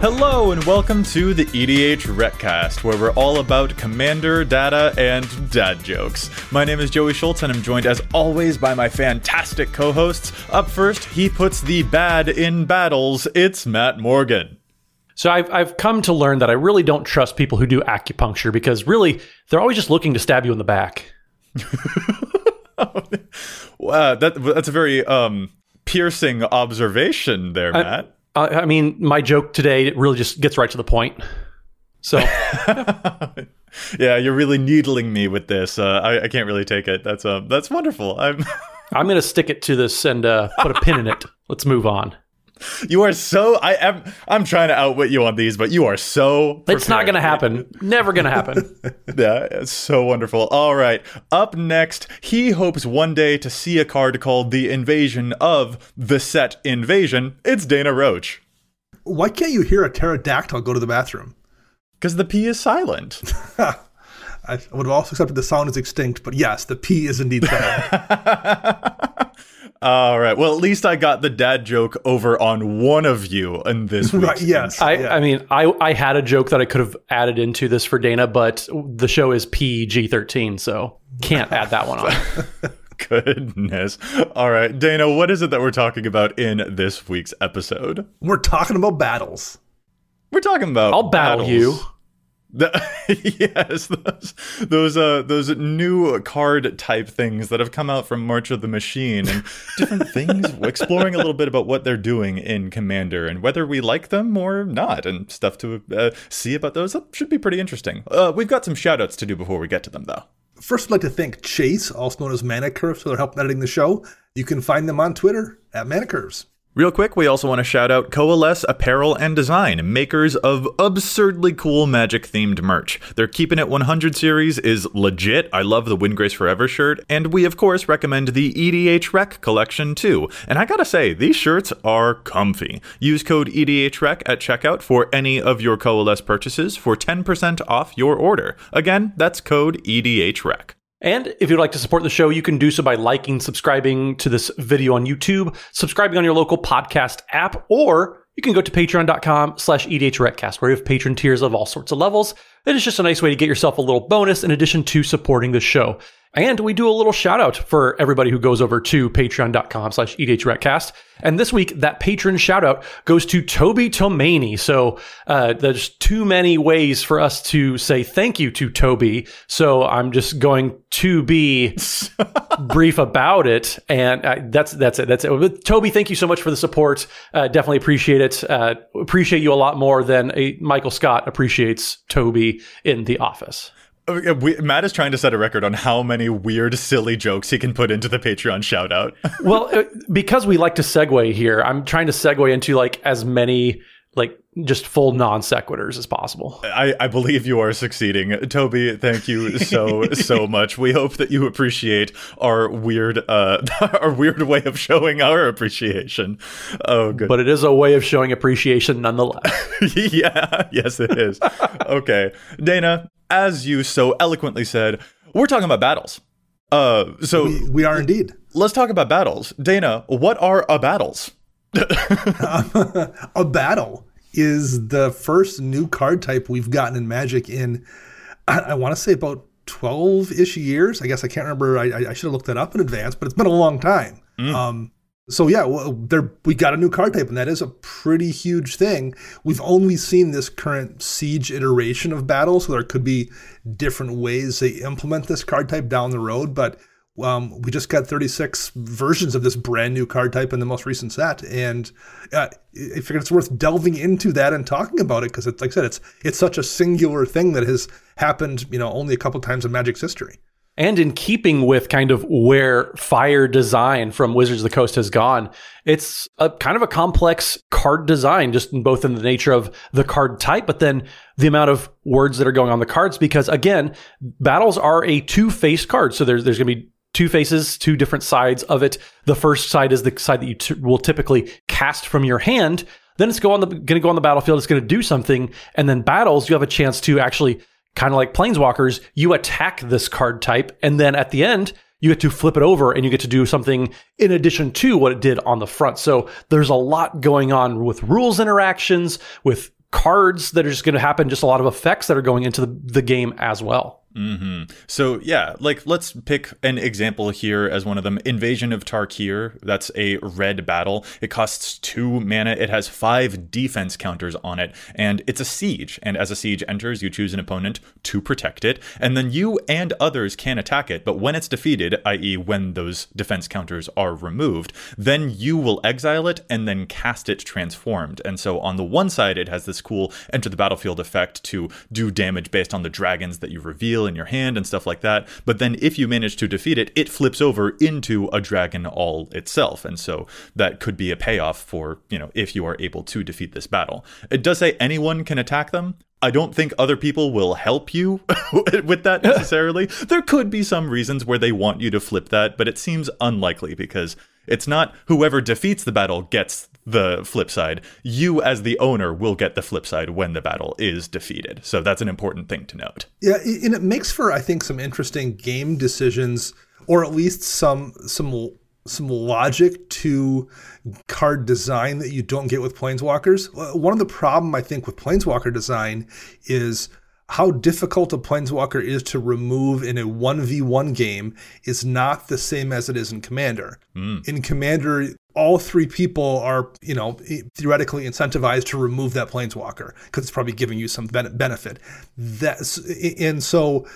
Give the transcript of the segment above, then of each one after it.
Hello and welcome to the EDHRECast, where we're all about commander, data, and dad jokes. My name is Joey Schultz, and I'm joined as always by my fantastic co-hosts. Up first, he puts the bad in battles. It's Matt Morgan. So I've, I've come to learn that I really don't trust people who do acupuncture because really they're always just looking to stab you in the back. wow, that, that's a very um, piercing observation there, Matt. I, I mean, my joke today it really just gets right to the point. So yeah, you're really needling me with this. Uh, I, I can't really take it. That's um, that's wonderful. I'm. I'm going to stick it to this and uh, put a pin in it. Let's move on. You are so. I am. I'm trying to outwit you on these, but you are so. It's not going to happen. Never going to happen. Yeah, it's so wonderful. All right. Up next, he hopes one day to see a card called the Invasion of the Set Invasion. It's Dana Roach. Why can't you hear a pterodactyl go to the bathroom? Because the P is silent. I would have also accepted the sound is extinct, but yes, the P is indeed silent. All right. Well, at least I got the dad joke over on one of you in this week's right, yes. I, yeah. I mean, I, I had a joke that I could have added into this for Dana, but the show is PG 13, so can't add that one on. Goodness. All right. Dana, what is it that we're talking about in this week's episode? We're talking about battles. We're talking about I'll battle battles. you. The, yes, those those uh those new card type things that have come out from March of the Machine and different things, exploring a little bit about what they're doing in Commander and whether we like them or not, and stuff to uh, see about those. That should be pretty interesting. Uh, we've got some shout outs to do before we get to them, though. First, I'd like to thank Chase, also known as Mana Curves, for their help editing the show. You can find them on Twitter at Mana Curves. Real quick, we also want to shout out Coalesce Apparel and Design, makers of absurdly cool magic themed merch. Their Keeping It 100 series is legit. I love the Windgrace Forever shirt, and we, of course, recommend the EDHREC collection too. And I gotta say, these shirts are comfy. Use code EDHREC at checkout for any of your Coalesce purchases for 10% off your order. Again, that's code EDHREC. And if you'd like to support the show, you can do so by liking, subscribing to this video on YouTube, subscribing on your local podcast app, or you can go to patreon.com slash edhrecast, where we have patron tiers of all sorts of levels. It is just a nice way to get yourself a little bonus in addition to supporting the show. And we do a little shout out for everybody who goes over to patreon.com slash edhrecast. And this week, that patron shout out goes to Toby Tomani. So uh, there's too many ways for us to say thank you to Toby. So I'm just going to be brief about it. And uh, that's that's it. That's it. But Toby, thank you so much for the support. Uh, definitely appreciate it. Uh, appreciate you a lot more than a Michael Scott appreciates Toby in The Office. We, Matt is trying to set a record on how many weird, silly jokes he can put into the Patreon shout out. well, uh, because we like to segue here, I'm trying to segue into like as many like just full non sequiturs as possible. I, I believe you are succeeding. Toby, thank you so so much. We hope that you appreciate our weird uh our weird way of showing our appreciation. Oh good. But it is a way of showing appreciation nonetheless. yeah, yes it is. okay. Dana, as you so eloquently said, we're talking about battles. Uh so We, we are indeed. let's talk about battles. Dana, what are a battles? a battle is the first new card type we've gotten in Magic in, I, I want to say about 12 ish years. I guess I can't remember. I, I- I should have looked that up in advance, but it's been a long time. Um, so yeah, well, we got a new card type, and that is a pretty huge thing. We've only seen this current siege iteration of battle, so there could be different ways they implement this card type down the road. But Um, we just got 36 versions of this brand new card type in the most recent set, and uh, I figured it's worth delving into that and talking about it because, like I said, it's it's such a singular thing that has happened, you know, only a couple times in Magic's history. And in keeping with kind of where fire design from Wizards of the Coast has gone, it's a kind of a complex card design, just in both in the nature of the card type, but then the amount of words that are going on the cards. Because again, battles are a two faced card. So there's, there's going to be two faces, two different sides of it. The first side is the side that you t- will typically cast from your hand. Then it's go on the, going to go on the battlefield. It's going to do something. And then battles, you have a chance to actually kind of like planeswalkers, you attack this card type, and then at the end, you get to flip it over and you get to do something in addition to what it did on the front. So there's a lot going on with rules interactions, with cards that are just going to happen, just a lot of effects that are going into the, the game as well. Mm-hmm. So yeah, like let's pick an example here as one of them. Invasion of Tarkir. That's a red battle. It costs two mana. It has five defense counters on it, and it's a siege. And as a siege enters, you choose an opponent to protect it, and then you and others can attack it. But when it's defeated, i.e., when those defense counters are removed, then you will exile it and then cast it transformed. And so on the one side, it has this cool enter the battlefield effect to do damage based on the dragons that you reveal in your hand and stuff like that. But then if you manage to defeat it, it flips over into a dragon all itself. And so that could be a payoff for, you know, if you are able to defeat this battle. It does say anyone can attack them. I don't think other people will help you with that necessarily. there could be some reasons where they want you to flip that, but it seems unlikely because it's not whoever defeats the battle gets the flip side. You, as the owner, will get the flip side when the battle is defeated. So that's an important thing to note. Yeah, and it makes for, I think, some interesting game decisions, or at least some some some logic to card design that you don't get with planeswalkers. One of the problem I think with planeswalker design is how difficult a planeswalker is to remove in a 1v1 game is not the same as it is in commander. Mm. In commander, all three people are, you know, theoretically incentivized to remove that planeswalker because it's probably giving you some benefit. That's and so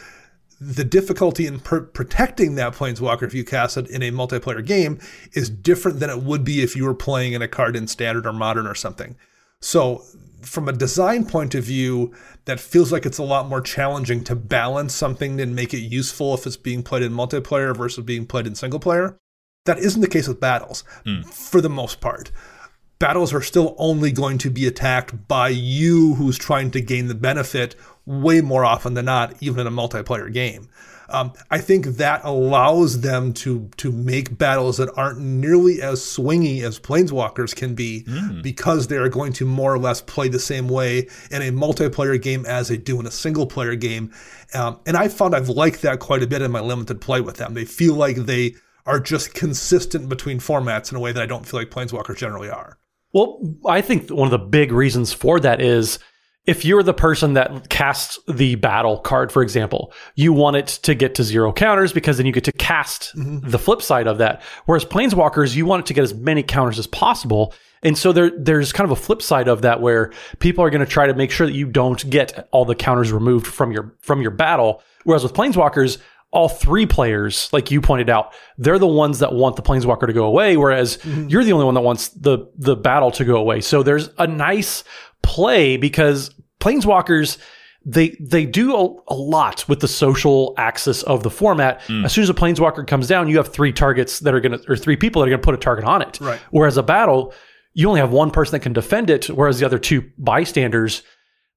the difficulty in pr- protecting that planeswalker if you cast it in a multiplayer game is different than it would be if you were playing in a card in standard or modern or something. So from a design point of view, that feels like it's a lot more challenging to balance something and make it useful if it's being played in multiplayer versus being played in single player. That isn't the case with battles mm. for the most part. Battles are still only going to be attacked by you who's trying to gain the benefit way more often than not, even in a multiplayer game. Um, I think that allows them to to make battles that aren't nearly as swingy as planeswalkers can be, mm. because they are going to more or less play the same way in a multiplayer game as they do in a single player game. Um, and I found I've liked that quite a bit in my limited play with them. They feel like they are just consistent between formats in a way that I don't feel like planeswalkers generally are. Well, I think one of the big reasons for that is if you're the person that casts the battle card, for example, you want it to get to zero counters because then you get to cast mm-hmm. the flip side of that. Whereas planeswalkers, you want it to get as many counters as possible. And so there, there's kind of a flip side of that where people are going to try to make sure that you don't get all the counters removed from your from your battle. Whereas with planeswalkers, all three players, like you pointed out, they're the ones that want the planeswalker to go away, whereas mm-hmm. you're the only one that wants the the battle to go away. So there's a nice play because planeswalkers they they do a, a, lot with the social axis of the format. Mm. As soon as a planeswalker comes down, you have three targets that are gonna or three people that are gonna put a target on it. Right. Whereas a battle, you only have one person that can defend it, whereas the other two bystanders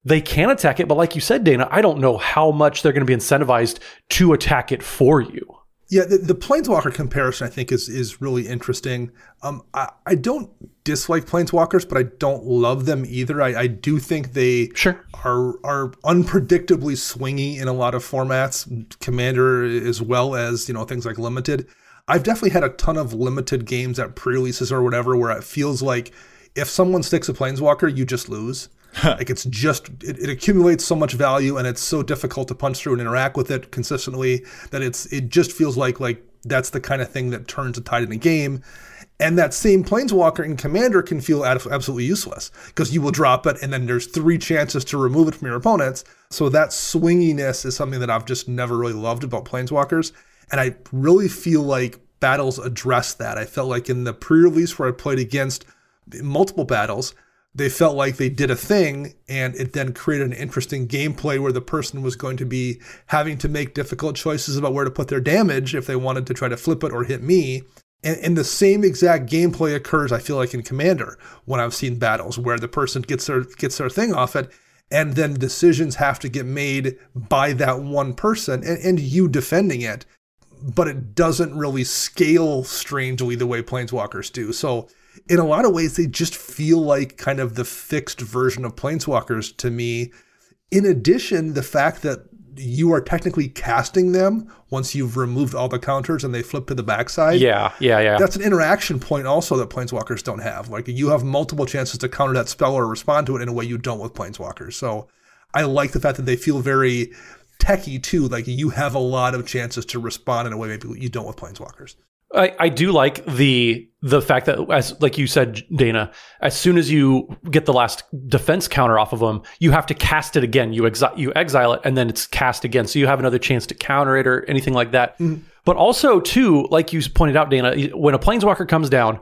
they can attack it, but like you said, Dana, I don't know how much they're going to be incentivized to attack it for you. Yeah, the, the Planeswalker comparison I think is is really interesting. Um, I, I don't dislike Planeswalkers, but I don't love them either. I, I do think they sure. are are unpredictably swingy in a lot of formats, Commander as well as you know things like Limited. I've definitely had a ton of limited games at pre-releases or whatever where it feels like if someone sticks a Planeswalker, you just lose. Like it's just it, it, accumulates so much value and it's so difficult to punch through and interact with it consistently that it's it just feels like like that's the kind of thing that turns a tide in a game. And that same planeswalker in commander can feel absolutely useless because you will drop it and then there's three chances to remove it from your opponents. So that swinginess is something that I've just never really loved about planeswalkers. And I really feel like battles address that. I felt like in the pre-release where I played against multiple battles, they felt like they did a thing and it then created an interesting gameplay where the person was going to be having to make difficult choices about where to put their damage if they wanted to try to flip it or hit me. And, and the same exact gameplay occurs, I feel like, in Commander when I've seen battles where the person gets their gets their thing off it, and then decisions have to get made by that one person and, and you defending it. But it doesn't really scale strangely the way Planeswalkers do. So in a lot of ways, they just feel like kind of the fixed version of Planeswalkers to me. In addition, the fact that you are technically casting them once you've removed all the counters and they flip to the backside. Yeah, yeah, yeah. That's an interaction point also that planeswalkers don't have. Like you have multiple chances to counter that spell or respond to it in a way you don't with planeswalkers. So I like the fact that they feel very techy too. Like you have a lot of chances to respond in a way maybe you don't with planeswalkers. I, I do like the the fact that as like you said Dana as soon as you get the last defense counter off of them you have to cast it again. You exile you exile it and then it's cast again. So you have another chance to counter it or anything like that. Mm-hmm. but also too like you pointed out Dana when a planeswalker comes down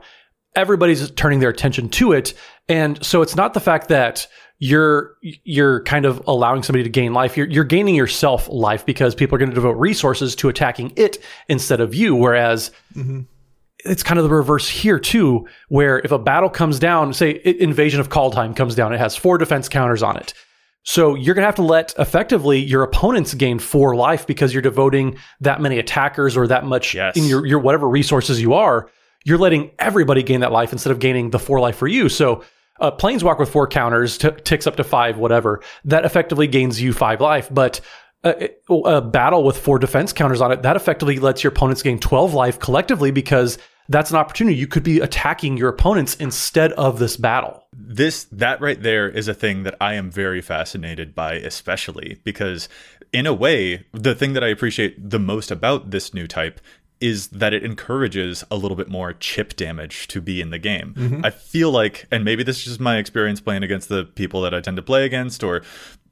everybody's turning their attention to it. And so it's not the fact that you're you're kind of allowing somebody to gain life. You're you're gaining yourself life because people are going to devote resources to attacking it instead of you. Whereas mm-hmm. it's kind of the reverse here too, where if a battle comes down, say Invasion of Kaldheim comes down, it has four defense counters on it. So you're going to have to let effectively your opponents gain four life because you're devoting that many attackers or that much yes. in your, your whatever resources you are. You're letting everybody gain that life instead of gaining the four life for you. So Uh, a planeswalk with four counters t- ticks up to five, whatever. That effectively gains you five life. But uh, a, a, battle with four defense counters on it, that effectively lets your opponents gain 12 life collectively because that's an opportunity. You could be attacking your opponents instead of this battle. This, that right there is a thing that I am very fascinated by, especially because, in a way, the thing that I appreciate the most about this new type is that it encourages a little bit more chip damage to be in the game. Mm-hmm. I feel like, and maybe this is just my experience playing against the people that I tend to play against, or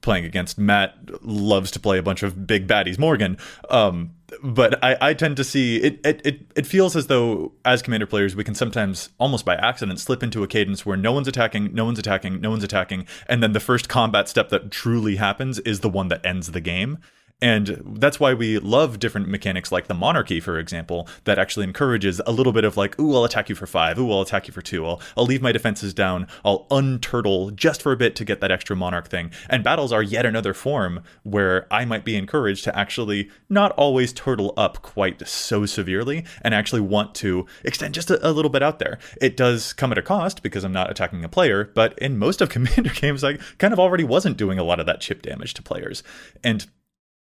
playing against Matt loves to play a bunch of big baddies Morgan. Um, but I, I tend to see it, it, it it feels as though as commander players we can sometimes almost by accident slip into a cadence where no one's attacking, no one's attacking, no one's attacking, and then the first combat step that truly happens is the one that ends the game. And that's why we love different mechanics like the monarchy, for example, that actually encourages a little bit of like, ooh, I'll attack you for five, ooh, I'll attack you for two, I'll, I'll leave my defenses down, I'll unturtle just for a bit to get that extra monarch thing. And battles are yet another form where I might be encouraged to actually not always turtle up quite so severely and actually want to extend just a, a little bit out there. It does come at a cost because I'm not attacking a player, but in most of Commander games, I kind of already wasn't doing a lot of that chip damage to players. And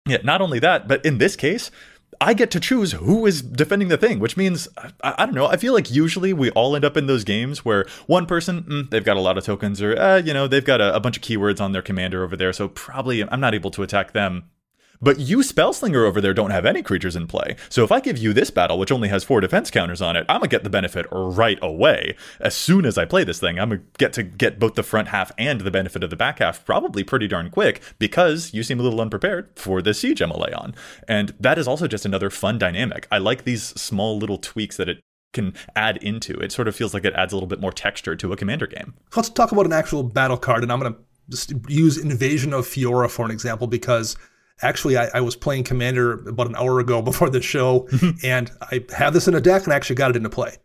yeah, not only that, but in this case, I get to choose who is defending the thing, which means I, I, don't know. I feel like usually we all end up in those games where one person mm, they've got a lot of tokens, or uh, you know they've got a, a bunch of keywords on their commander over there, so probably I'm not able to attack them. But you Spellslinger over there don't have any creatures in play. So if I give you this battle, which only has four defense counters on it, I'm gonna get the benefit right away. As soon as I play this thing, I'm gonna get to get both the front half and the benefit of the back half probably pretty darn quick because you seem a little unprepared for the siege MLA on. And that is also just another fun dynamic. I like these small little tweaks that it can add into. It sort of feels like it adds a little bit more texture to a commander game. Let's talk about an actual battle card, and I'm going to just use Invasion of Fiora for an example because actually I, I, was playing commander about an hour ago before the show and i have this in a deck and I actually got it into play.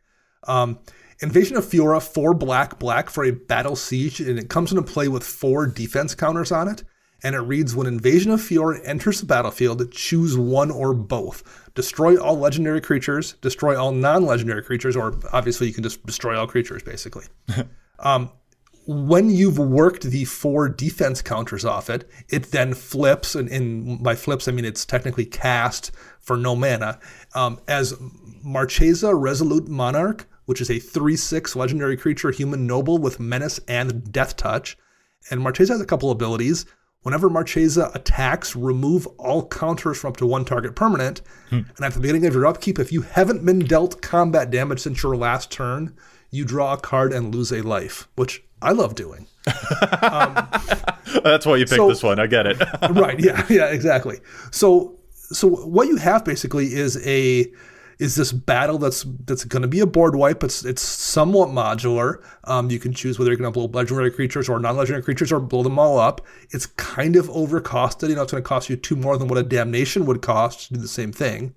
Um, invasion of fiora four black black for a battle siege and it comes into play with four defense counters on it and it reads when invasion of fiora enters the battlefield choose one or both. Destroy all legendary creatures destroy all non-legendary creatures or obviously you can just destroy all creatures basically. Um, when you've worked the four defense counters off it, it then flips, and, and by flips I mean it's technically cast for no mana um, as Marchesa Resolute Monarch, which is a 3-6 legendary creature, human noble with menace and death touch. And Marchesa has a couple abilities. Whenever Marchesa attacks, remove all counters from up to one target permanent. Hmm. And at the beginning of your upkeep, if you haven't been dealt combat damage since your last turn, you draw a card and lose a life, which I love doing. Um, That's why you picked so, this one. I get it. right. Yeah. Yeah. Exactly. So so what you have basically is a is this battle that's that's going to be a board wipe. It's it's somewhat modular. Um, you can choose whether you're going to blow legendary creatures or non-legendary creatures or blow them all up. It's kind of overcosted. You know, it's going to cost you two more than what a damnation would cost to do the same thing.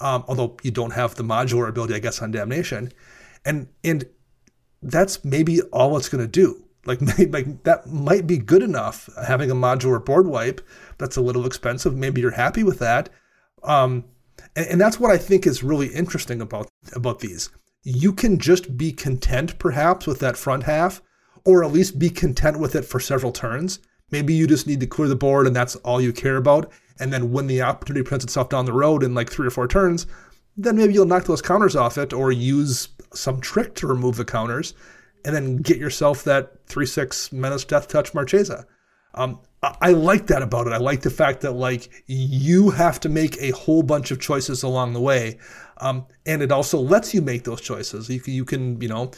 Um, although you don't have the modular ability, I guess, on damnation, and and that's maybe all it's going to do. Like, like that might be good enough having a modular board wipe. That's a little expensive. Maybe you're happy with that. Um, and, and that's what I think is really interesting about about these. You can just be content, perhaps, with that front half, or at least be content with it for several turns. Maybe you just need to clear the board, and that's all you care about. And then when the opportunity presents itself down the road in like three or four turns, then maybe you'll knock those counters off it, or use some trick to remove the counters, and then get yourself that three six menace death touch Marchesa. Um, I like that about it. I like the fact that like you have to make a whole bunch of choices along the way, um, and it also lets you make those choices. You you can you know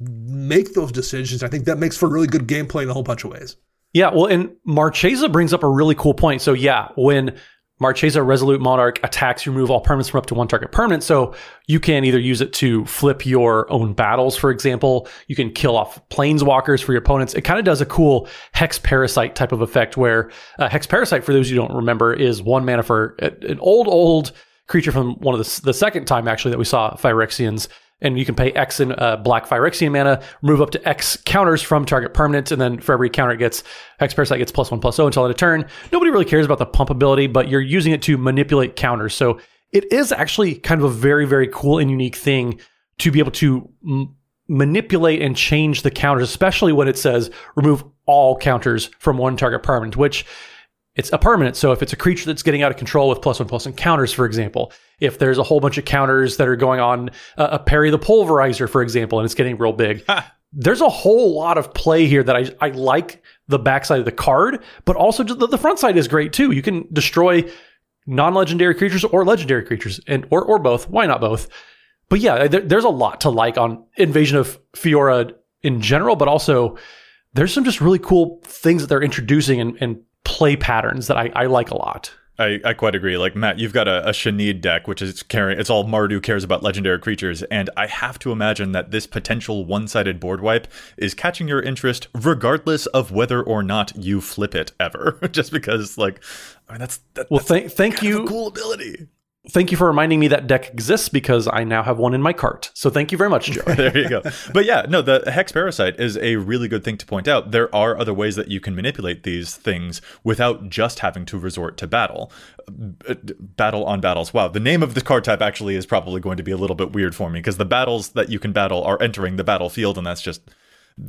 make those decisions. I think that makes for really good gameplay in a whole bunch of ways. Yeah, well, and Marchesa brings up a really cool point. So yeah, when Marchesa Resolute Monarch attacks, remove all permanents from up to one target permanent. So you can either use it to flip your own battles, for example. You can kill off planeswalkers for your opponents. It kind of does a cool Hex Parasite type of effect where uh, Hex Parasite, for those you don't remember, is one mana for an old, old creature from one of the, the second time actually that we saw Phyrexians and you can pay X in uh, black Phyrexian mana, move up to X counters from target permanent, and then for every counter it gets, Hex Parasite gets plus one plus zero until end of turn. Nobody really cares about the pump ability, but you're using it to manipulate counters. So it is actually kind of a very, very cool and unique thing to be able to m- manipulate and change the counters, especially when it says remove all counters from one target permanent, which it's a permanent. So if it's a creature that's getting out of control with plus one plus counters, for example, if there's a whole bunch of counters that are going on uh, a parry the pulverizer, for example, and it's getting real big. There's a whole lot of play here that I, I like the backside of the card, but also the, the front side is great too. You can destroy non-legendary creatures or legendary creatures and or or both. Why not both? But yeah, there, there's a lot to like on Invasion of Fiora in general, but also there's some just really cool things that they're introducing and, and play patterns that I, I like a lot. I, I quite agree. Like Matt, you've got a, a Shanid deck, which is carrying. It's all Mardu cares about legendary creatures, and I have to imagine that this potential one-sided board wipe is catching your interest, regardless of whether or not you flip it ever. Just because, like, I mean, that's that, well. Th- thank you. cool ability. Thank you for reminding me that deck exists because I now have one in my cart. So thank you very much, Joe. there you go. But yeah, no, the Hex Parasite is a really good thing to point out. There are other ways that you can manipulate these things without just having to resort to battle. Uh, battle on battles. Wow, the name of the card type actually is probably going to be a little bit weird for me because the battles that you can battle are entering the battlefield, and that's just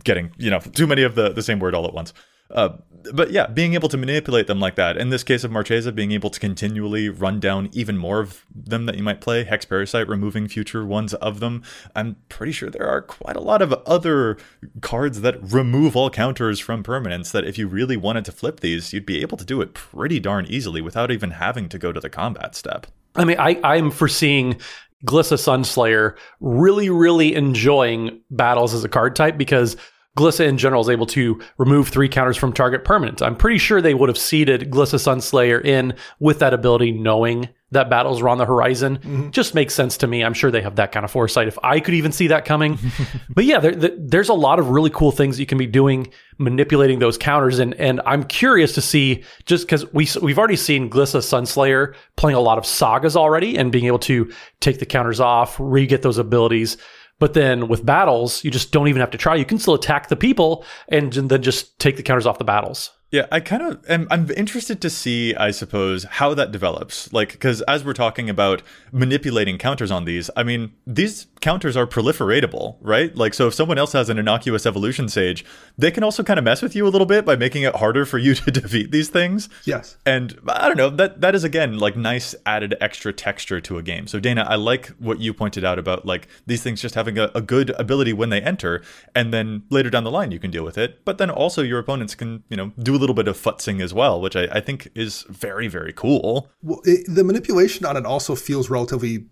getting, you know, too many of the, the same word all at once. Uh, but yeah, being able to manipulate them like that. In this case of Marchesa, being able to continually run down even more of them that you might play, Hex Parasite, removing future ones of them. I'm pretty sure there are quite a lot of other cards that remove all counters from permanents that if you really wanted to flip these, you'd be able to do it pretty darn easily without even having to go to the combat step. I mean, I, I'm foreseeing Glissa Sunslayer really, really enjoying battles as a card type because Glissa in general is able to remove three counters from target permanent. I'm pretty sure they would have seeded Glissa Sunslayer in with that ability, knowing that battles were on the horizon. Mm-hmm. Just makes sense to me. I'm sure they have that kind of foresight. If I could even see that coming, but yeah, there, there, there's a lot of really cool things you can be doing, manipulating those counters, and and I'm curious to see just because we we've already seen Glissa Sunslayer playing a lot of sagas already and being able to take the counters off, re get those abilities. But then with battles, you just don't even have to try. You can still attack the people and then just take the counters off the battles. Yeah, I kind of am. I'm interested to see, I suppose, how that develops. Like, because as we're talking about manipulating counters on these, I mean, these counters are proliferatable, right? Like, so if someone else has an innocuous evolution sage, they can also kind of mess with you a little bit by making it harder for you to defeat these things. Yes. And I don't know, that that is again like nice added extra texture to a game. So Dana, I like what you pointed out about like these things just having a, a good ability when they enter, and then later down the line you can deal with it. But then also your opponents can, you know, do a little bit of futzing as well, which I, I think is very, very cool. Well, it, the manipulation on it also feels relatively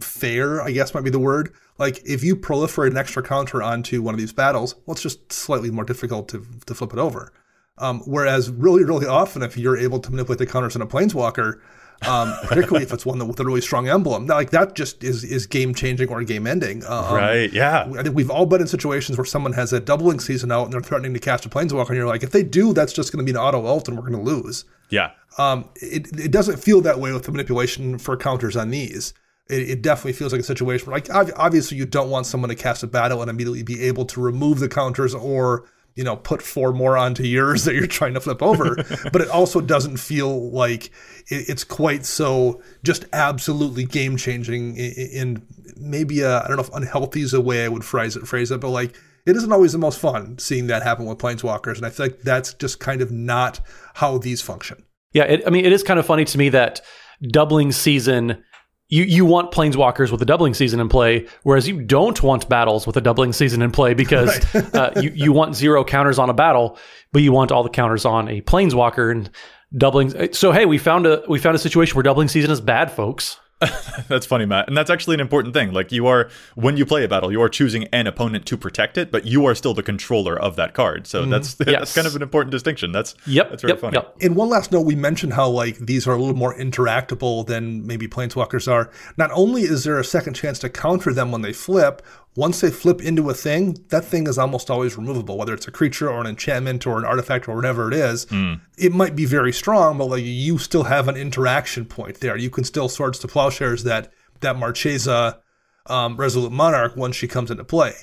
fair, I guess might be the word. Like if you proliferate an extra counter onto one of these battles, well, it's just slightly more difficult to, to flip it over. Um, whereas really, really often, if you're able to manipulate the counters in a planeswalker, um, particularly if it's one that, with a really strong emblem. Now, like that just is is game changing or game ending. Um, right? Yeah. I think we've all been in situations where someone has a doubling season out and they're threatening to cast a planeswalker, and you're like, if they do, that's just going to be an auto ult and we're going to lose. Yeah. Um, it, it doesn't feel that way with the manipulation for counters on these. It, it definitely feels like a situation where, like, obviously, you don't want someone to cast a battle and immediately be able to remove the counters or you know, put four more onto yours that you're trying to flip over. but it also doesn't feel like it's quite so just absolutely game changing in maybe I don't know if unhealthy is a way I would phrase it, phrase it, but like it isn't always the most fun seeing that happen with planeswalkers. And I feel like that's just kind of not how these function. Yeah. It, I mean, it is kind of funny to me that doubling season you you want planeswalkers with a doubling season in play, whereas you don't want battles with a doubling season in play because right. uh, you you want zero counters on a battle, but you want all the counters on a planeswalker and doubling. So hey, we found a we found a situation where doubling season is bad, folks. that's funny, Matt. And that's actually an important thing. Like you are when you play a battle, you are choosing an opponent to protect it, but you are still the controller of that card. So mm that's yes. that's kind of an important distinction. That's yep, that's very yep, funny. Yep. In one last note, we mentioned how like these are a little more interactable than maybe planeswalkers are. Not only is there a second chance to counter them when they flip, once they flip into a thing, that thing is almost always removable, whether it's a creature or an enchantment or an artifact or whatever it is. Mm. It might be very strong, but like you still have an interaction point there. You can still swords to plowshares that that Marchesa um, Resolute Monarch once she comes into play.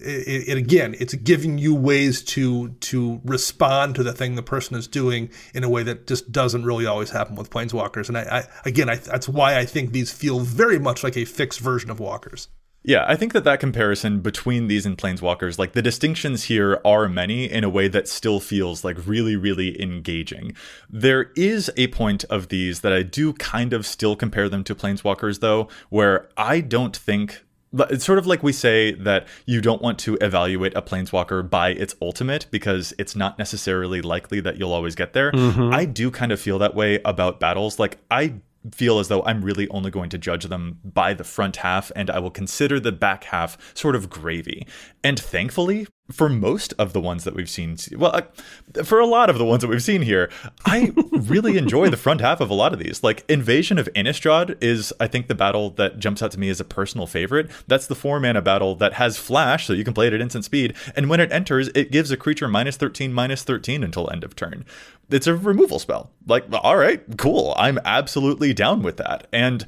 It, it, again, it's giving you ways to to respond to the thing the person is doing in a way that just doesn't really always happen with planeswalkers. And I, I again, I, that's why I think these feel very much like a fixed version of walkers. Yeah, I think that that comparison between these and Planeswalkers, like the distinctions here are many in a way that still feels like really, really engaging. There is a point of these that I do kind of still compare them to Planeswalkers, though, where I don't think it's sort of like we say that you don't want to evaluate a planeswalker by its ultimate because it's not necessarily likely that you'll always get there. Mm-hmm. I do kind of feel that way about battles. Like I feel as though I'm really only going to judge them by the front half and I will consider the back half sort of gravy. And thankfully, for most of the ones that we've seen, well, uh, for a lot of the ones that we've seen here, I really enjoy the front half of a lot of these. Like Invasion of Innistrad is, I think, the battle that jumps out to me as a personal favorite. That's the four mana battle that has flash, so you can play it at instant speed. And when it enters, it gives a creature minus 13, minus 13 until end of turn. It's a removal spell. Like, all right, cool. I'm absolutely down with that. And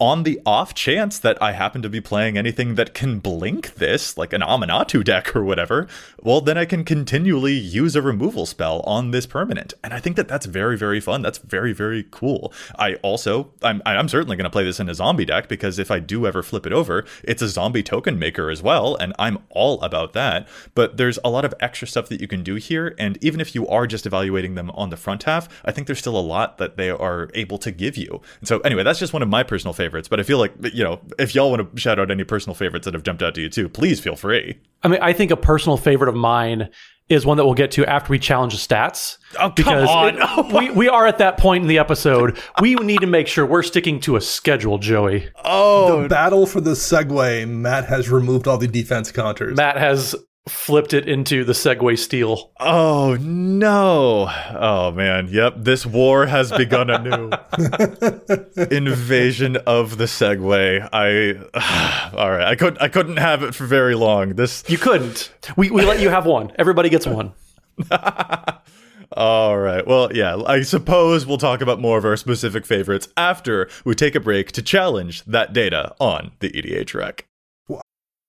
on the off chance that I happen to be playing anything that can blink this, like an Aminatou deck or whatever, well, then I can continually use a removal spell on this permanent. And I think that that's very, very fun. That's very, very cool. I also, I'm, I'm certainly going to play this in a zombie deck because if I do ever flip it over, it's a zombie token maker as well. And I'm all about that. But there's a lot of extra stuff that you can do here. And even if you are just evaluating them on the front half, I think there's still a lot that they are able to give you. And so, anyway, that's just one of my personal favorites favorites, but I feel like you know if y'all want to shout out any personal favorites that have jumped out to you too, please feel free. I mean, I think a personal favorite of mine is one that we'll get to after we challenge the stats. Oh, because on. Oh it, we, we are at that point in the episode. We need to make sure we're sticking to a schedule, Joey. Oh, the battle for the segue. Matt has removed all the defense counters. Matt has flipped it into the Segway steel. Oh no. Oh man. Yep. This war has begun anew. Invasion of the Segway. I all right. I couldn't I couldn't have it for very long. This You couldn't. We we let you have one. Everybody gets one. All right. Well, yeah, I suppose we'll talk about more of our specific favorites after we take a break to challenge that data on the EDHREC.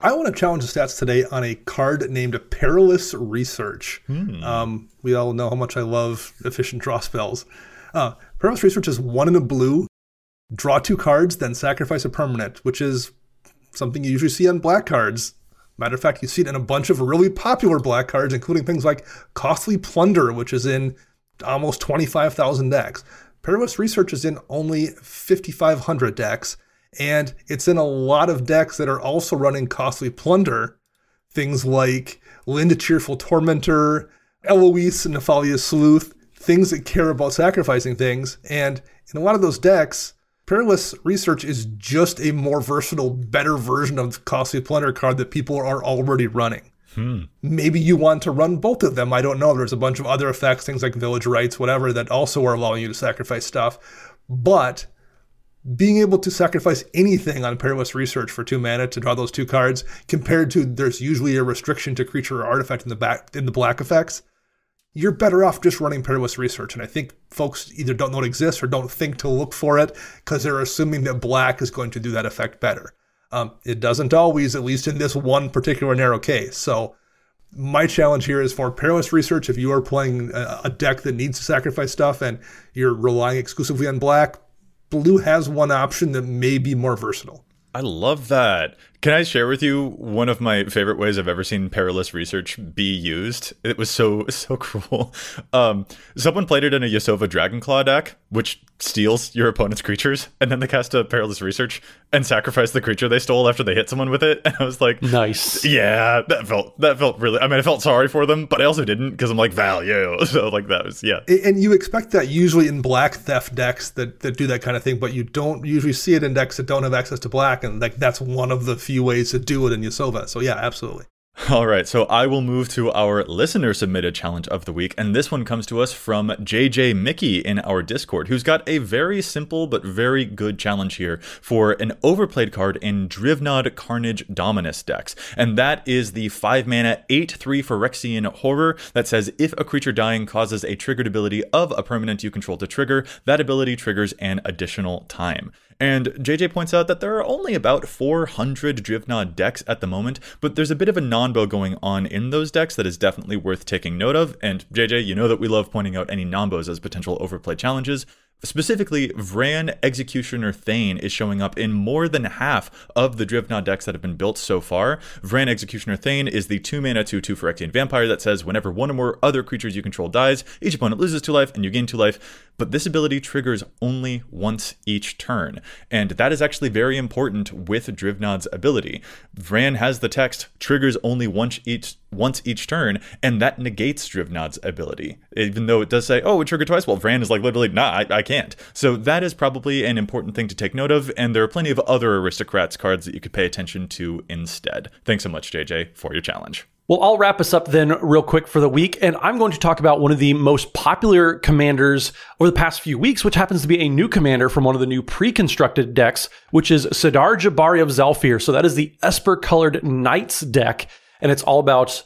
I want to challenge the stats today on a card named Perilous Research. Hmm. Um, we all know how much I love efficient draw spells. Uh, Perilous Research is one in a blue, draw two cards, then sacrifice a permanent, which is something you usually see on black cards. Matter of fact, you see it in a bunch of really popular black cards, including things like Costly Plunder, which is in almost 25,000 decks. Perilous Research is in only 5,500 decks, and it's in a lot of decks that are also running Costly Plunder. Things like Lynde Cheerful Tormentor, Eloise and Sleuth, things that care about sacrificing things. And in a lot of those decks, Perilous Research is just a more versatile, better version of the Costly Plunder card that people are already running. Hmm. Maybe you want to run both of them. I don't know. There's a bunch of other effects, things like Village Rites, whatever, that also are allowing you to sacrifice stuff. But being able to sacrifice anything on Perilous Research for two mana to draw those two cards, compared to there's usually a restriction to creature or artifact in the back in the black effects, you're better off just running perilous research. And I think folks either don't know it exists or don't think to look for it because they're assuming that black is going to do that effect better. Um, it doesn't always, at least in this one particular narrow case. So my challenge here is for perilous research. If you are playing a, a deck that needs to sacrifice stuff and you're relying exclusively on black, blue has one option that may be more versatile. I love that. Can I share with you one of my favorite ways I've ever seen perilous research be used? It was so so cruel. Um, someone played it in a Yasova Dragonclaw deck, which steals your opponent's creatures, and then they cast a perilous research and sacrifice the creature they stole after they hit someone with it. And I was like, nice. Yeah, that felt that felt really. I mean, I felt sorry for them, but I also didn't because I'm like value. So like that was yeah. And you expect that usually in black theft decks that that do that kind of thing, but you don't usually see it in decks that don't have access to black, and like that's one of the few few ways to do it in Yasova. So yeah, absolutely. All right, so I will move to our listener submitted challenge of the week, and this one comes to us from JJ Mickey in our Discord, who's got a very simple but very good challenge here for an overplayed card in Drivnod Carnage Dominus decks, and that is the 5 mana 8 3 Phyrexian Horror that says if a creature dying causes a triggered ability of a permanent you control to trigger, that ability triggers an additional time. And JJ points out that there are only about 400 Drivnod decks at the moment, but there's a bit of a non-bo going on in those decks that is definitely worth taking note of. And JJ, you know that we love pointing out any non-bos as potential overplay challenges. Specifically, Vraan Executioner Thane is showing up in more than half of the Drivnod decks that have been built so far. Vraan Executioner Thane is the 2 mana 2 2 Phyrexian Vampire that says whenever one or more other creatures you control dies, each opponent loses 2 life and you gain 2 life. But this ability triggers only once each turn. And that is actually very important with Drivnod's ability. Vraan has the text triggers only once each once each turn, and that negates Drivnod's ability. Even though it does say, oh, it triggered twice, well, Vraan is like literally, nah, I, I can't. So that is probably an important thing to take note of, and there are plenty of other aristocrats cards that you could pay attention to instead. Thanks so much, JJ, for your challenge. Well, I'll wrap us up then, real quick, for the week. And I'm going to talk about one of the most popular commanders over the past few weeks, which happens to be a new commander from one of the new pre constructed decks, which is Sidar Jabari of Zhalfir. So that is the Esper colored Knights deck and it's all about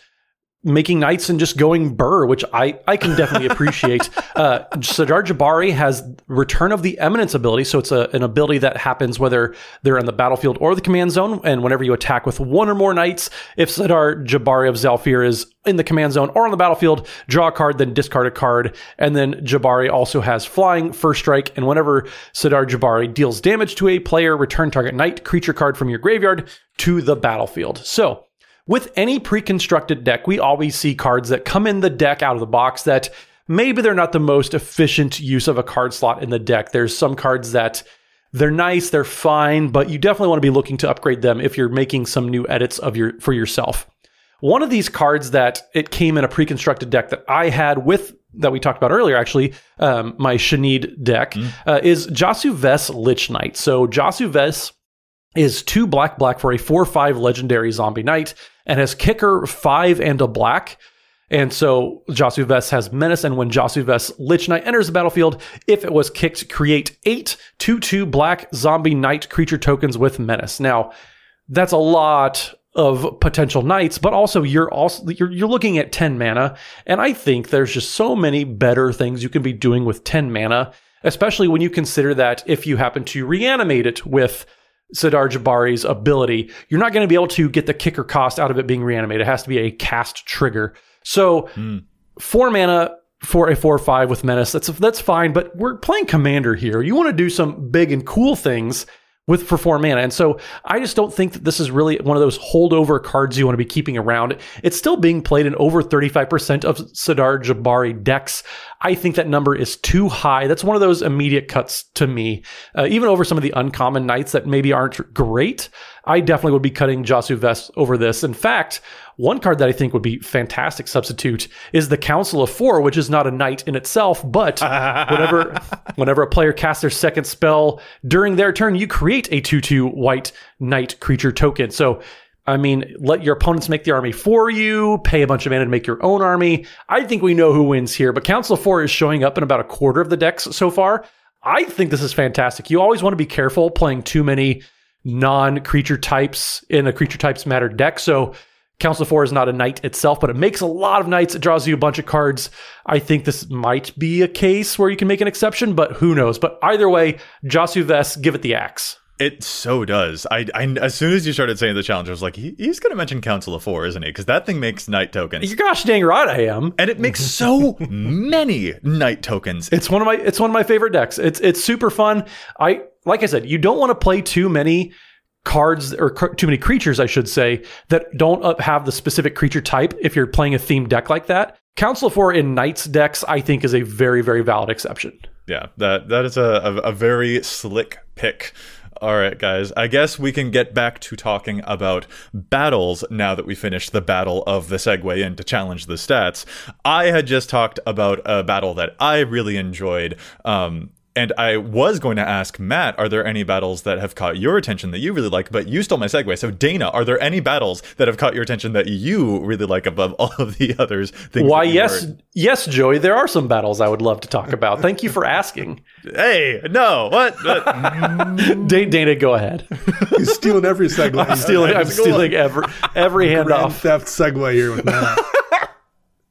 making knights and just going burr, which I, I can definitely appreciate. uh, Sidar Jabari has Return of the Eminence ability. So it's a, an ability that happens whether they're in the battlefield or the command zone. And whenever you attack with one or more knights, if Sidar Jabari of Zhalfir is in the command zone or on the battlefield, draw a card, then discard a card. And then Jabari also has flying, first strike. And whenever Sidar Jabari deals damage to a player, return target knight creature card from your graveyard to the battlefield. So with any pre-constructed deck, we always see cards that come in the deck out of the box that maybe they're not the most efficient use of a card slot in the deck. There's some cards that they're nice, they're fine, but you definitely want to be looking to upgrade them if you're making some new edits of your for yourself. One of these cards that it came in a pre-constructed deck that I had with that we talked about earlier, actually, um, my Shanid deck mm. uh, is Josu Vess Lich Knight. So Josu Vess is two black black for a four five legendary zombie knight and has kicker five and a black. And so Josu Vess has menace, and when Josu Vess Lich Knight enters the battlefield, if it was kicked, create eight 2 2 black zombie knight creature tokens with menace. Now, that's a lot of potential knights, but also you're also you're, you're looking at 10 mana, and I think there's just so many better things you can be doing with 10 mana, especially when you consider that if you happen to reanimate it with Sidar Jabari's ability, you're not going to be able to get the kicker cost out of it being reanimated. It has to be a cast trigger. So mm. four mana for a four or five with menace, that's that's fine. But we're playing commander here. You want to do some big and cool things. With for four mana. And so I just don't think that this is really one of those holdover cards you want to be keeping around. It's still being played in over 35% of Sidar Jabari decks. I think that number is too high. That's one of those immediate cuts to me. Uh, even over some of the uncommon knights that maybe aren't great, I definitely would be cutting Josu Vess over this. In fact, one card that I think would be fantastic substitute is the Council of Four, which is not a knight in itself, but whenever whenever a player casts their second spell during their turn, you create a 2-2 white knight creature token. So I mean, let your opponents make the army for you, pay a bunch of mana to make your own army. I think we know who wins here, but Council of Four is showing up in about a quarter of the decks so far. I think this is fantastic. You always want to be careful playing too many non creature types in a creature types matter deck. So Council of Four is not a knight itself, but it makes a lot of knights. It draws you a bunch of cards. I think this might be a case where you can make an exception, but who knows? But either way, Josu Vess, give it the axe. It so does. I, I as soon as you started saying the challenge, I was like, he, he's going to mention Council of Four, isn't he? Because that thing makes knight tokens, Gosh dang right I am. and it makes so many knight tokens. It's one of my it's one of my favorite decks. It's it's super fun. I like I said, you don't want to play too many cards or cr- too many creatures, I should say, that don't have the specific creature type. If you're playing a themed deck like that, Council of Four in Knights decks, I think, is a very very valid exception. Yeah, that that is a, a, a very slick pick. All right, guys. I guess we can get back to talking about battles now that we finished the battle of the segue in to challenge the stats. I had just talked about a battle that I really enjoyed. Um, and I was going to ask Matt, are there any battles that have caught your attention that you really like? But you stole my segue. So Dana, are there any battles that have caught your attention that you really like above all of the others? Things Why, yes, were- yes, Joey, there are some battles I would love to talk about. Thank you for asking. Hey, no, what? What? Dana, go ahead. He's stealing every segue. I'm stealing. I'm stealing every every Grand handoff. theft segue here with Matt.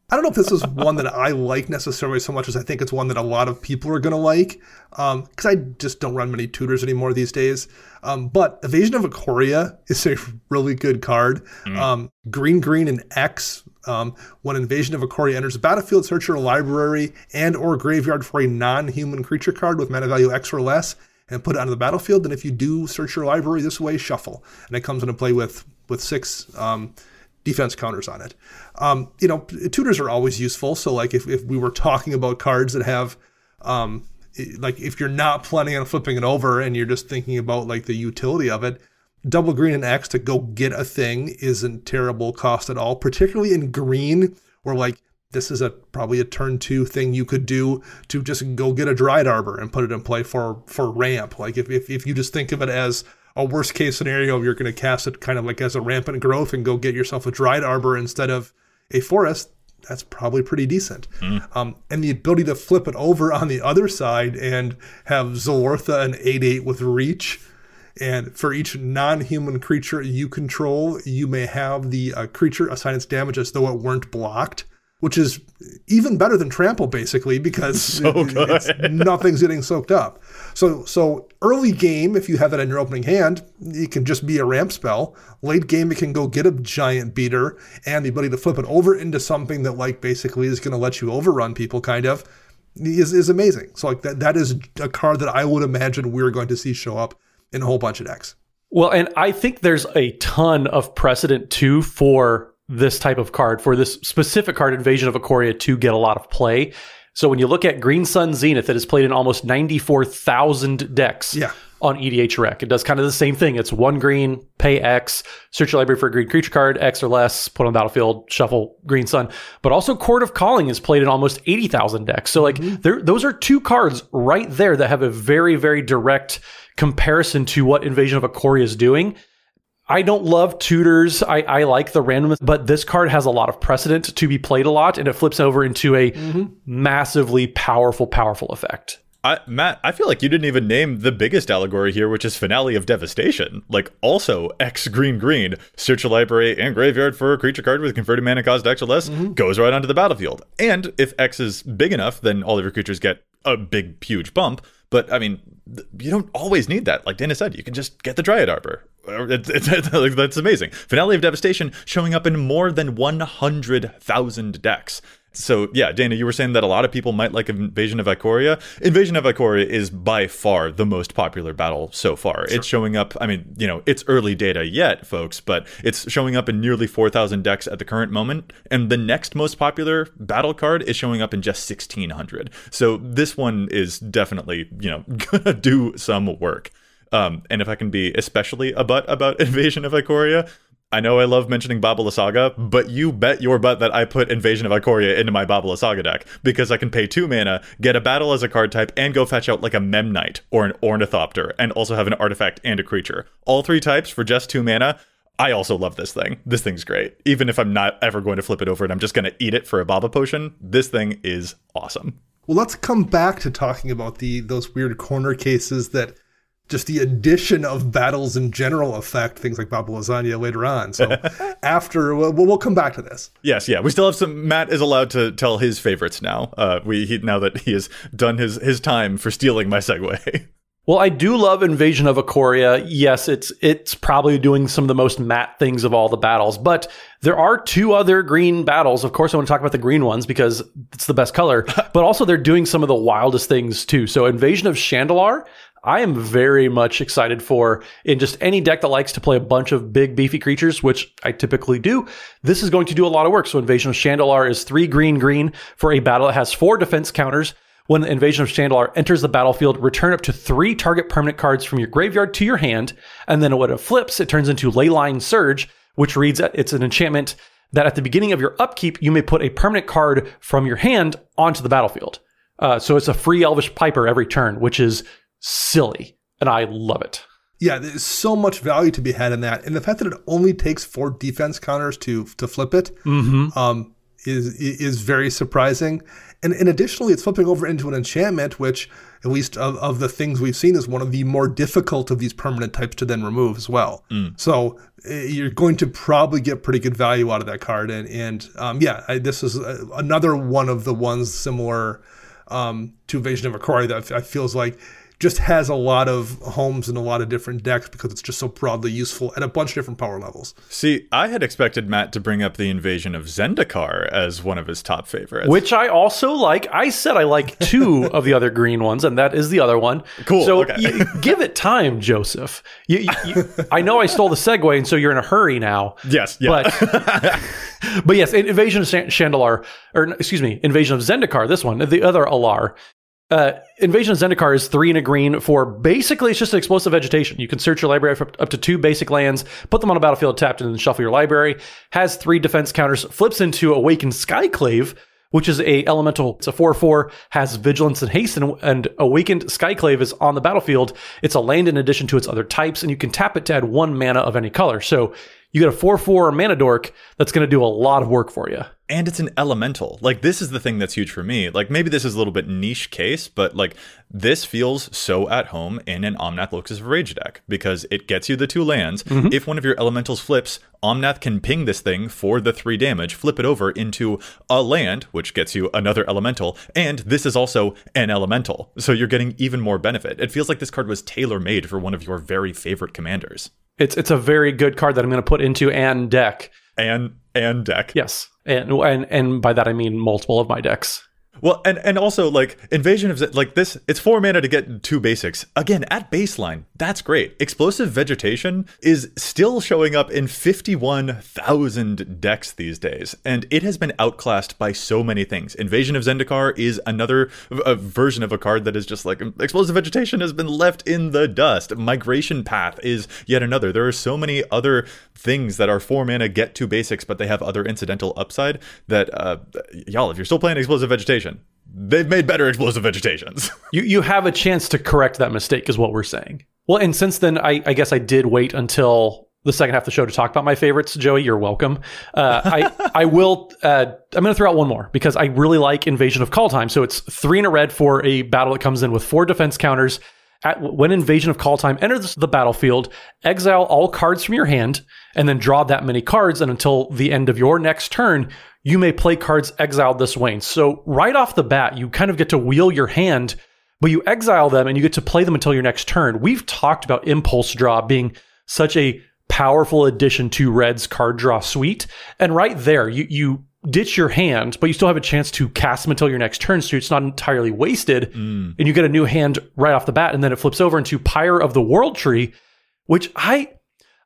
I don't know if this is one that I like necessarily so much as I think it's one that a lot of people are going to like because I just don't run many tutors anymore these days. Um, but Invasion of Ikoria is a really good card. Um, green, green, and X. Um, when Invasion of Ikoria enters the battlefield, search your library and or graveyard for a non-human creature card with mana value X or less and put it onto the battlefield. And if you do search your library this way, shuffle. And it comes into play with with six um, defense counters on it. Um, you know, tutors are always useful. So like if, if we were talking about cards that have um, like if you're not planning on flipping it over and you're just thinking about like the utility of it, double green and X to go get a thing isn't terrible cost at all, particularly in green where like this is a probably a turn two thing you could do to just go get a Dryad Arbor and put it in play for for ramp. Like if if, if you just think of it as a worst case scenario, you're going to cast it kind of like as a rampant growth and go get yourself a Dryad Arbor instead of a forest. That's probably pretty decent. Um, and the ability to flip it over on the other side and have Zilortha an 8 8 with reach. And for each non human creature you control, you may have the uh, creature assign its damage as though it weren't blocked, which is even better than trample, basically, because it- it's- nothing's getting soaked up. So, so early game, if you have that in your opening hand, it can just be a ramp spell. Late game, it can go get a giant beater and the ability to flip it over into something that, like, basically is going to let you overrun people, kind of, is, is amazing. So, like, that, that is a card that I would imagine we're going to see show up in a whole bunch of decks. Well, and I think there's a ton of precedent too for this type of card, for this specific card, Invasion of Ikoria, to get a lot of play. So when you look at Green Sun Zenith, it is played in almost 94,000 decks Yeah. on EDHREC. It does kind of the same thing. It's one green, pay X, search your library for a green creature card, X or less, put on the battlefield, shuffle Green Sun. But also Chord of Calling is played in almost 80,000 decks. So like mm-hmm. there, those are two cards right there that have a very, very direct comparison to what Invasion of Ikoria is doing. I don't love tutors. I, I like the randomness, but this card has a lot of precedent to be played a lot, and it flips over into a mm-hmm. massively powerful, powerful effect. I, Matt, I feel like you didn't even name the biggest allegory here, which is Finale of Devastation. Like, also X green green, search a library and graveyard for a creature card with converted mana cost X or less, mm-hmm. goes right onto the battlefield. And if X is big enough, then all of your creatures get a big, huge bump. But I mean, th- you don't always need that. Like Dana said, you can just get the Dryad Arbor. It's, it's, it's, that's amazing. Finale of Devastation showing up in more than 100,000 decks. so yeah, Dana, you were saying that a lot of people might like Invasion of Ikoria. Invasion of Ikoria is by far the most popular battle so far. Sure. It's showing up. I mean, you know, it's early data yet, folks, but it's showing up in nearly 4,000 decks at the current moment. And the next most popular battle card is showing up in just 1,600. So this one is definitely, you know, gonna do some work. Um, and if I can be especially a butt about Invasion of Ikoria, I know I love mentioning Baba Lysaga, but you bet your butt that I put Invasion of Ikoria into my Baba Lysaga deck because I can pay two mana, get a battle as a card type, and go fetch out like a Memnite or an Ornithopter, and also have an artifact and a creature. All three types for just two mana. I also love this thing. This thing's great. Even if I'm not ever going to flip it over and I'm just going to eat it for a Baba Potion, this thing is awesome. Well, let's come back to talking about the those weird corner cases that just the addition of battles in general affect things like Baba Lasagna later on. So after we'll, we'll come back to this. Yes, yeah, we still have some. Matt is allowed to tell his favorites now. Uh, we he, now that he has done his his time for stealing my segue. Well, I do love Invasion of Ikoria. Yes, it's it's probably doing some of the most Matt things of all the battles, but there are two other green battles. Of course, I want to talk about the green ones because it's the best color, but also they're doing some of the wildest things too. So, Invasion of Shandalar, I am very much excited for in just any deck that likes to play a bunch of big beefy creatures, which I typically do. This is going to do a lot of work. So, Invasion of Shandalar is three green green for a battle that has four defense counters. When the Invasion of Shandalar enters the battlefield, return up to three target permanent cards from your graveyard to your hand. And then when it flips, it turns into Leyline Surge, which reads it's an enchantment that at the beginning of your upkeep, you may put a permanent card from your hand onto the battlefield. Uh, so it's a free Elvish Piper every turn, which is silly. And I love it. Yeah, there's so much value to be had in that. And the fact that it only takes four defense counters to to flip it mm-hmm. um, is is very surprising. And, and additionally, it's flipping over into an enchantment, which, at least of, of the things we've seen, is one of the more difficult of these permanent types to then remove as well. Mm. So eh, you're going to probably get pretty good value out of that card. And, and um, yeah, I, this is a, another one of the ones similar um, to Invasion of Ikoria that I feels like just has a lot of homes and a lot of different decks because it's just so broadly useful at a bunch of different power levels. See, I had expected Matt to bring up the invasion of Zendikar as one of his top favorites. Which I also like. I said I like two of the other green ones, and that is the other one. Cool. So okay. you, give it time, Joseph. You, you, I know I stole the segue, and so you're in a hurry now. Yes, yeah. But, but yes, Invasion of Shandalar, or excuse me, Invasion of Zendikar, this one, the other Alar, uh, Invasion of Zendikar is three and a green for basically it's just an explosive vegetation. You can search your library for up to two basic lands, put them on a battlefield tapped, and then shuffle your library. Has three defense counters, flips into Awakened Skyclave, which is a elemental. It's a 4-4, has vigilance and haste, and, and Awakened Skyclave is on the battlefield. It's a land in addition to its other types, and you can tap it to add one mana of any color. So you get a 4-4 mana dork that's going to do a lot of work for you and it's an elemental. Like this is the thing that's huge for me. Like maybe this is a little bit niche case, but like this feels so at home in an Omnath Locus of Rage deck because it gets you the two lands. Mm-hmm. If one of your elementals flips, Omnath can ping this thing for the three damage, flip it over into a land, which gets you another elemental, and this is also an elemental. So you're getting even more benefit. It feels like this card was tailor made for one of your very favorite commanders. It's it's a very good card that I'm going to put into an deck. And and deck. Yes and and and by that I mean multiple of my decks. Well, and and also like invasion of like this, it's four mana to get two basics. Again, at baseline, that's great. Explosive vegetation is still showing up in fifty-one thousand decks these days, and it has been outclassed by so many things. Invasion of Zendikar is another version of a card that is just like explosive vegetation has been left in the dust. Migration path is yet another. There are so many other things that are four mana get two basics, but they have other incidental upside. That uh, y'all, if you're still playing explosive vegetation vegetation. They've made better explosive vegetations. you you have a chance to correct that mistake, is what we're saying. Well, and since then, I, I guess I did wait until the second half of the show to talk about my favorites. Joey, you're welcome. Uh, I I will. Uh, I'm going to throw out one more because I really like Invasion of Kaldheim. So it's three in a red for a battle that comes in with four defense counters. At, when Invasion of Kaldheim enters the battlefield, exile all cards from your hand, and then draw that many cards. And until the end of your next turn, you may play cards exiled this way. And So right off the bat, you kind of get to wheel your hand, but you exile them and you get to play them until your next turn. We've talked about impulse draw being such a powerful addition to Red's card draw suite. And right there, you you ditch your hand, but you still have a chance to cast them until your next turn, so it's not entirely wasted, mm. and you get a new hand right off the bat, and then it flips over into Pyre of the World Tree, which I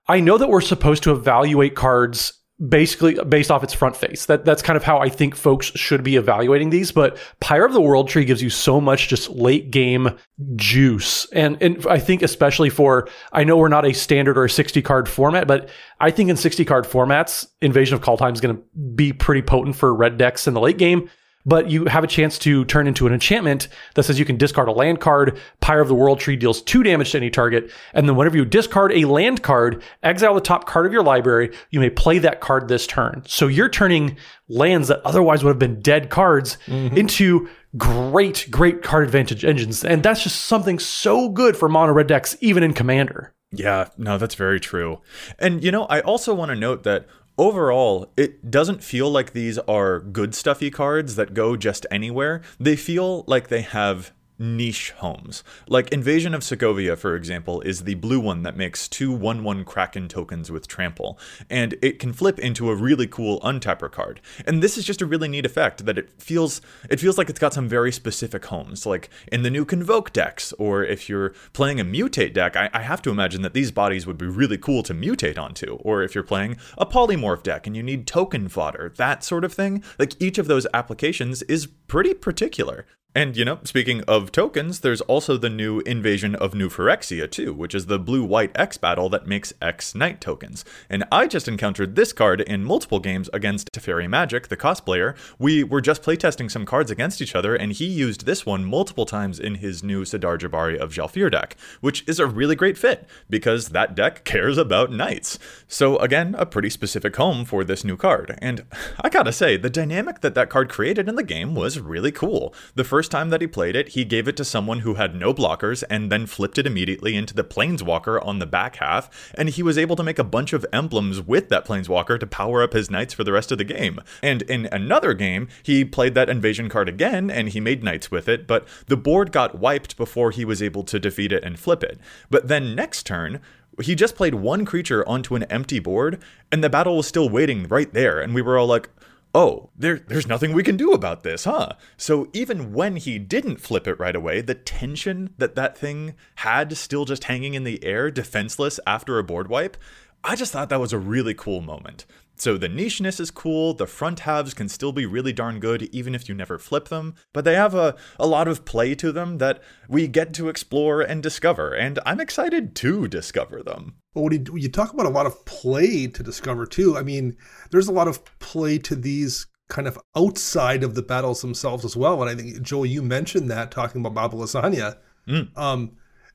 I know that we're supposed to evaluate cards basically based off its front face. That that's kind of how I think folks should be evaluating these. But Pyre of the World Tree gives you so much just late game juice, and and I think especially for I know we're not a standard or a sixty card format, but I think in sixty card formats, Invasion of Kaldheim is going to be pretty potent for red decks in the late game but you have a chance to turn into an enchantment that says you can discard a land card. Pyre of the World Tree deals two damage to any target. And then whenever you discard a land card, exile the top card of your library, you may play that card this turn. So you're turning lands that otherwise would have been dead cards mm-hmm. into great, great card advantage engines. And that's just something so good for mono red decks, even in Commander. Yeah, no, that's very true. And you know, I also want to note that overall, it doesn't feel like these are good stuffy cards that go just anywhere. They feel like they have niche homes. Like Invasion of Segovia, for example, is the blue one that makes two 1 1 Kraken tokens with trample, and it can flip into a really cool untapper card. And this is just a really neat effect that it feels it feels like it's got some very specific homes. Like in the new Convoke decks, or if you're playing a mutate deck, I, I have to imagine that these bodies would be really cool to mutate onto. Or if you're playing a polymorph deck and you need token fodder, that sort of thing. Like each of those applications is pretty particular. And, you know, speaking of tokens, there's also the new Invasion of New Phyrexia, too, which is the blue white X battle that makes X Knight tokens. And I just encountered this card in multiple games against Teferi Magic, the cosplayer. We were just playtesting some cards against each other, and he used this one multiple times in his new Sidar Jabari of Zhalfir deck, which is a really great fit, because that deck cares about knights. So, again, a pretty specific home for this new card. And I gotta say, the dynamic that that card created in the game was really cool. The first time that he played it, he gave it to someone who had no blockers and then flipped it immediately into the Planeswalker on the back half, and he was able to make a bunch of emblems with that Planeswalker to power up his knights for the rest of the game. And in another game, he played that invasion card again and he made knights with it, but the board got wiped before he was able to defeat it and flip it. But then next turn, he just played one creature onto an empty board, and the battle was still waiting right there, and we were all like, oh, there, there's nothing we can do about this, huh? So even when he didn't flip it right away, the tension that that thing had still just hanging in the air, defenseless after a board wipe, I just thought that was a really cool moment. So the nicheness is cool, the front halves can still be really darn good even if you never flip them, but they have a, a lot of play to them that we get to explore and discover, and I'm excited to discover them. Well, when you, you talk about a lot of play to discover too, I mean, there's a lot of play to these kind of outside of the battles themselves as well. And I think Joel, you mentioned that talking about Baba Lasagna. Mm. Um,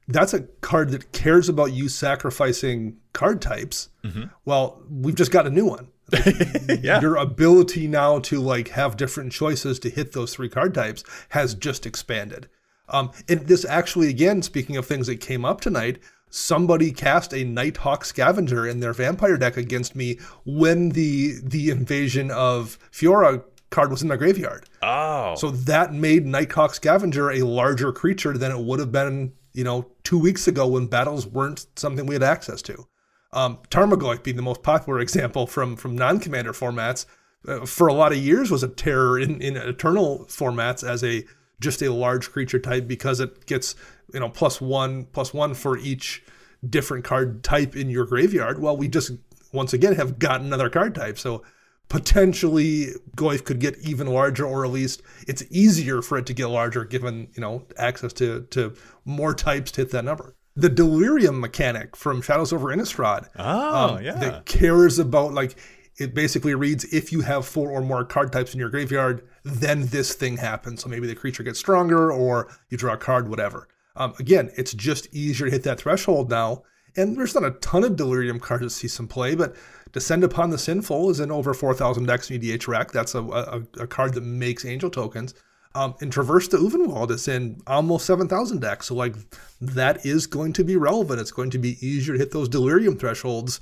that's a card that cares about you sacrificing card types. Mm-hmm. Well, we've just got a new one. Like, Yeah. Your ability now to like have different choices to hit those three card types has just expanded. Um, and this actually, again, speaking of things that came up tonight, somebody cast a Nighthawk Scavenger in their vampire deck against me when the the invasion of Fiora card was in my graveyard. Oh. So that made Nighthawk Scavenger a larger creature than it would have been, you know, two weeks ago when battles weren't something we had access to. Um, Tarmogoyf being the most popular example from from non-commander formats, uh, for a lot of years was a terror in, in eternal formats as a just a large creature type because it gets you know plus one plus one for each different card type in your graveyard. Well, we just once again have got another card type, so potentially Goyf could get even larger, or at least it's easier for it to get larger given you know access to to more types to hit that number. The delirium mechanic from Shadows over Innistrad Oh, um, yeah. that cares about like it basically reads if you have four or more card types in your graveyard, then this thing happens. So maybe the creature gets stronger, or you draw a card, whatever. Um, again, it's just easier to hit that threshold now. And there's not a ton of Delirium cards that see some play, but Descend Upon the Sinful is in over 4,000 decks in EDHREC. That's a, a, a card that makes angel tokens. Um, and Traverse the Ulvenwald is in almost 7,000 decks. So, like, that is going to be relevant. It's going to be easier to hit those Delirium thresholds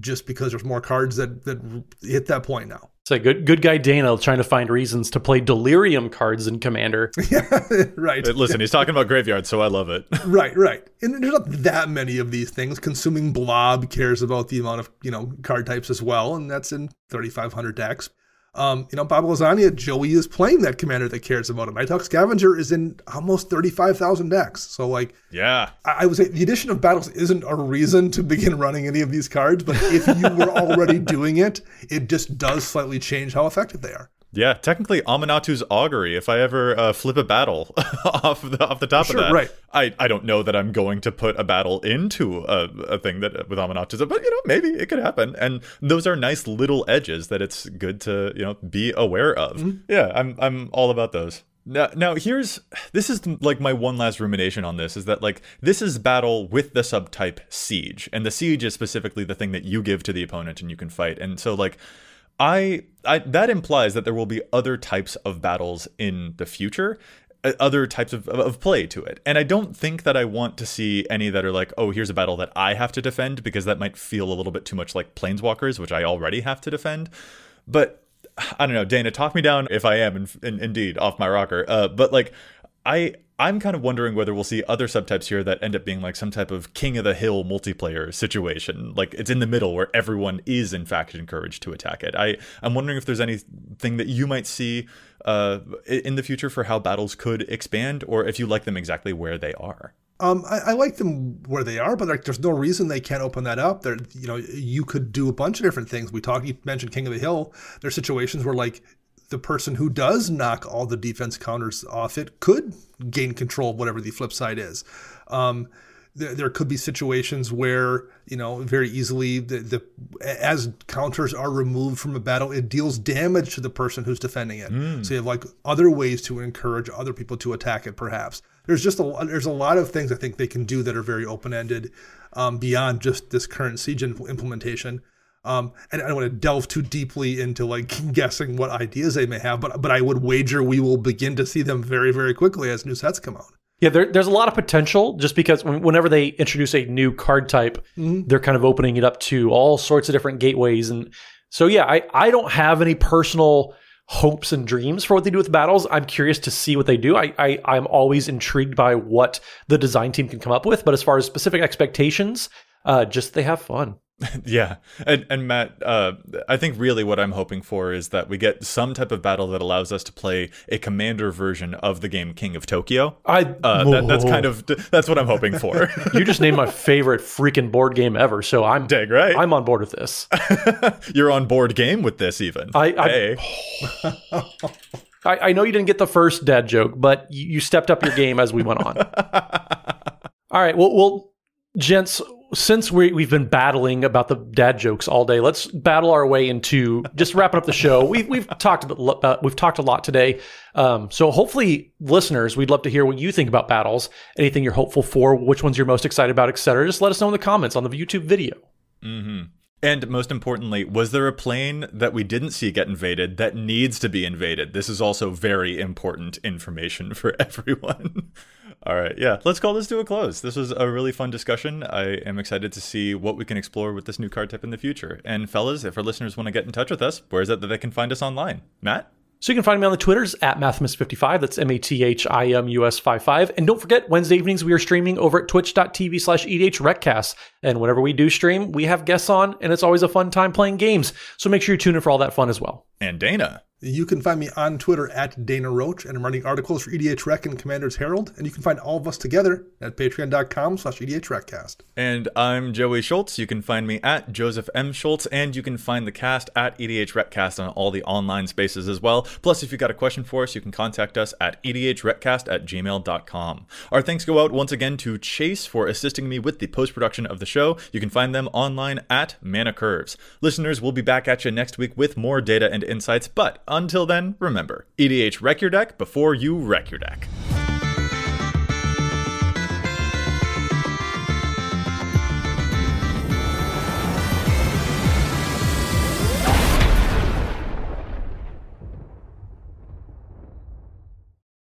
just because there's more cards that, that hit that point now. So good, good guy Dana trying to find reasons to play delirium cards in Commander. yeah, right. Listen, he's talking about graveyard, so I love it. Right, right. And there's not that many of these things. Consuming Blob cares about the amount of, you know, card types as well, and that's in 3,500 decks. Um, you know, Bob Lasagna, Joey is playing that commander that cares about him. Nighthawk Scavenger is in almost 35,000 decks. So, like, Yeah. I, I would say the addition of battles isn't a reason to begin running any of these cards, but if you were already doing it, it just does slightly change how effective they are. Yeah, technically Aminatou's Augury. If I ever uh, flip a battle off the off the top Sure, of that, right. I, I don't know that I'm going to put a battle into a, a thing that with Aminatou's, but you know maybe it could happen. And those are nice little edges that it's good to you know be aware of. Mm-hmm. Yeah, I'm I'm all about those. Now, now here's this is like my one last rumination on this is that like this is battle with the subtype siege, and the siege is specifically the thing that you give to the opponent and you can fight. And so like I, I that implies that there will be other types of battles in the future uh, other types of, of play to it. And i don't think that i want to see any that are like oh here's a battle that i have to defend because that might feel a little bit too much like planeswalkers which i already have to defend. But i don't know dana talk me down if i am in, in, indeed off my rocker. Uh, but like i i'm kind of wondering whether we'll see other subtypes here that end up being like some type of king of the hill multiplayer situation like it's in the middle where everyone is in fact encouraged to attack it i i'm wondering if there's anything that you might see uh, in the future for how battles could expand or if you like them exactly where they are Um, I, I like them where they are, but like, there's no reason they can't open that up. There, you know, you could do a bunch of different things. We talked, you mentioned King of the Hill. There's situations where like the person who does knock all the defense counters off it could gain control of whatever the flip side is. Um, there, there could be situations where you know very easily the, the as counters are removed from a battle, it deals damage to the person who's defending it. So you have like other ways to encourage other people to attack it. Perhaps there's just a there's a lot of things I think they can do that are very open ended um, beyond just this current siege implementation. Um, and I don't want to delve too deeply into like guessing what ideas they may have, but but I would wager we will begin to see them very very quickly as new sets come out. Yeah, there, there's a lot of potential just because whenever they introduce a new card type, they're kind of opening it up to all sorts of different gateways. And so, yeah, I, I don't have any personal hopes and dreams for what they do with battles. I'm curious to see what they do. I, I, I'm always intrigued by what the design team can come up with. But as far as specific expectations, uh, just they have fun. Yeah, and and Matt, uh, I think really what I'm hoping for is that we get some type of battle that allows us to play a commander version of the game King of Tokyo. I Uh, that, that's kind of that's what I'm hoping for. you just named my favorite freaking board game ever. So I'm Dang right. I'm on board with this. You're on board game with this even. I- I- hey. I, I know you didn't get the first dad joke, but you, you stepped up your game as we went on. all right. Well, well, gents, since we, we've been battling about the dad jokes all day, let's battle our way into just wrapping up the show. We've we've talked about uh, we've talked a lot today. Um, so hopefully, listeners, we'd love to hear what you think about battles. Anything you're hopeful for, which ones you're most excited about, etc. Just let us know in the comments on the YouTube video. And most importantly, was there a plane that we didn't see get invaded that needs to be invaded? This is also very important information for everyone. All right, yeah, let's call this to a close. This was a really fun discussion. I am excited to see what we can explore with this new card type in the future. And fellas, if our listeners want to get in touch with us, where is it that they can find us online? Matt? So you can find me on the Twitters at Mathimus55. That's M-A-T-H-I-M-U-S 55. And don't forget, Wednesday evenings we are streaming over at twitch.tv slash EDHRECast. And whenever we do stream, we have guests on, and it's always a fun time playing games. So make sure you tune in for all that fun as well. And Dana. You can find me on Twitter at Dana Roach, and I'm writing articles for EDHREC and Commander's Herald. And you can find all of us together at patreon.com slash E Recast. And I'm Joey Schultz. You can find me at Joseph M. Schultz, and you can find the cast at EDHRECast on all the online spaces as well. Plus, if you've got a question for us, you can contact us at edhrecast at gmail.com. Our thanks go out once again to Chase for assisting me with the post production of the show. You can find them online at Mana Curves. Listeners, we'll be back at you next week with more data and insights, but until then, remember EDH Wreck Your Deck before you wreck your deck.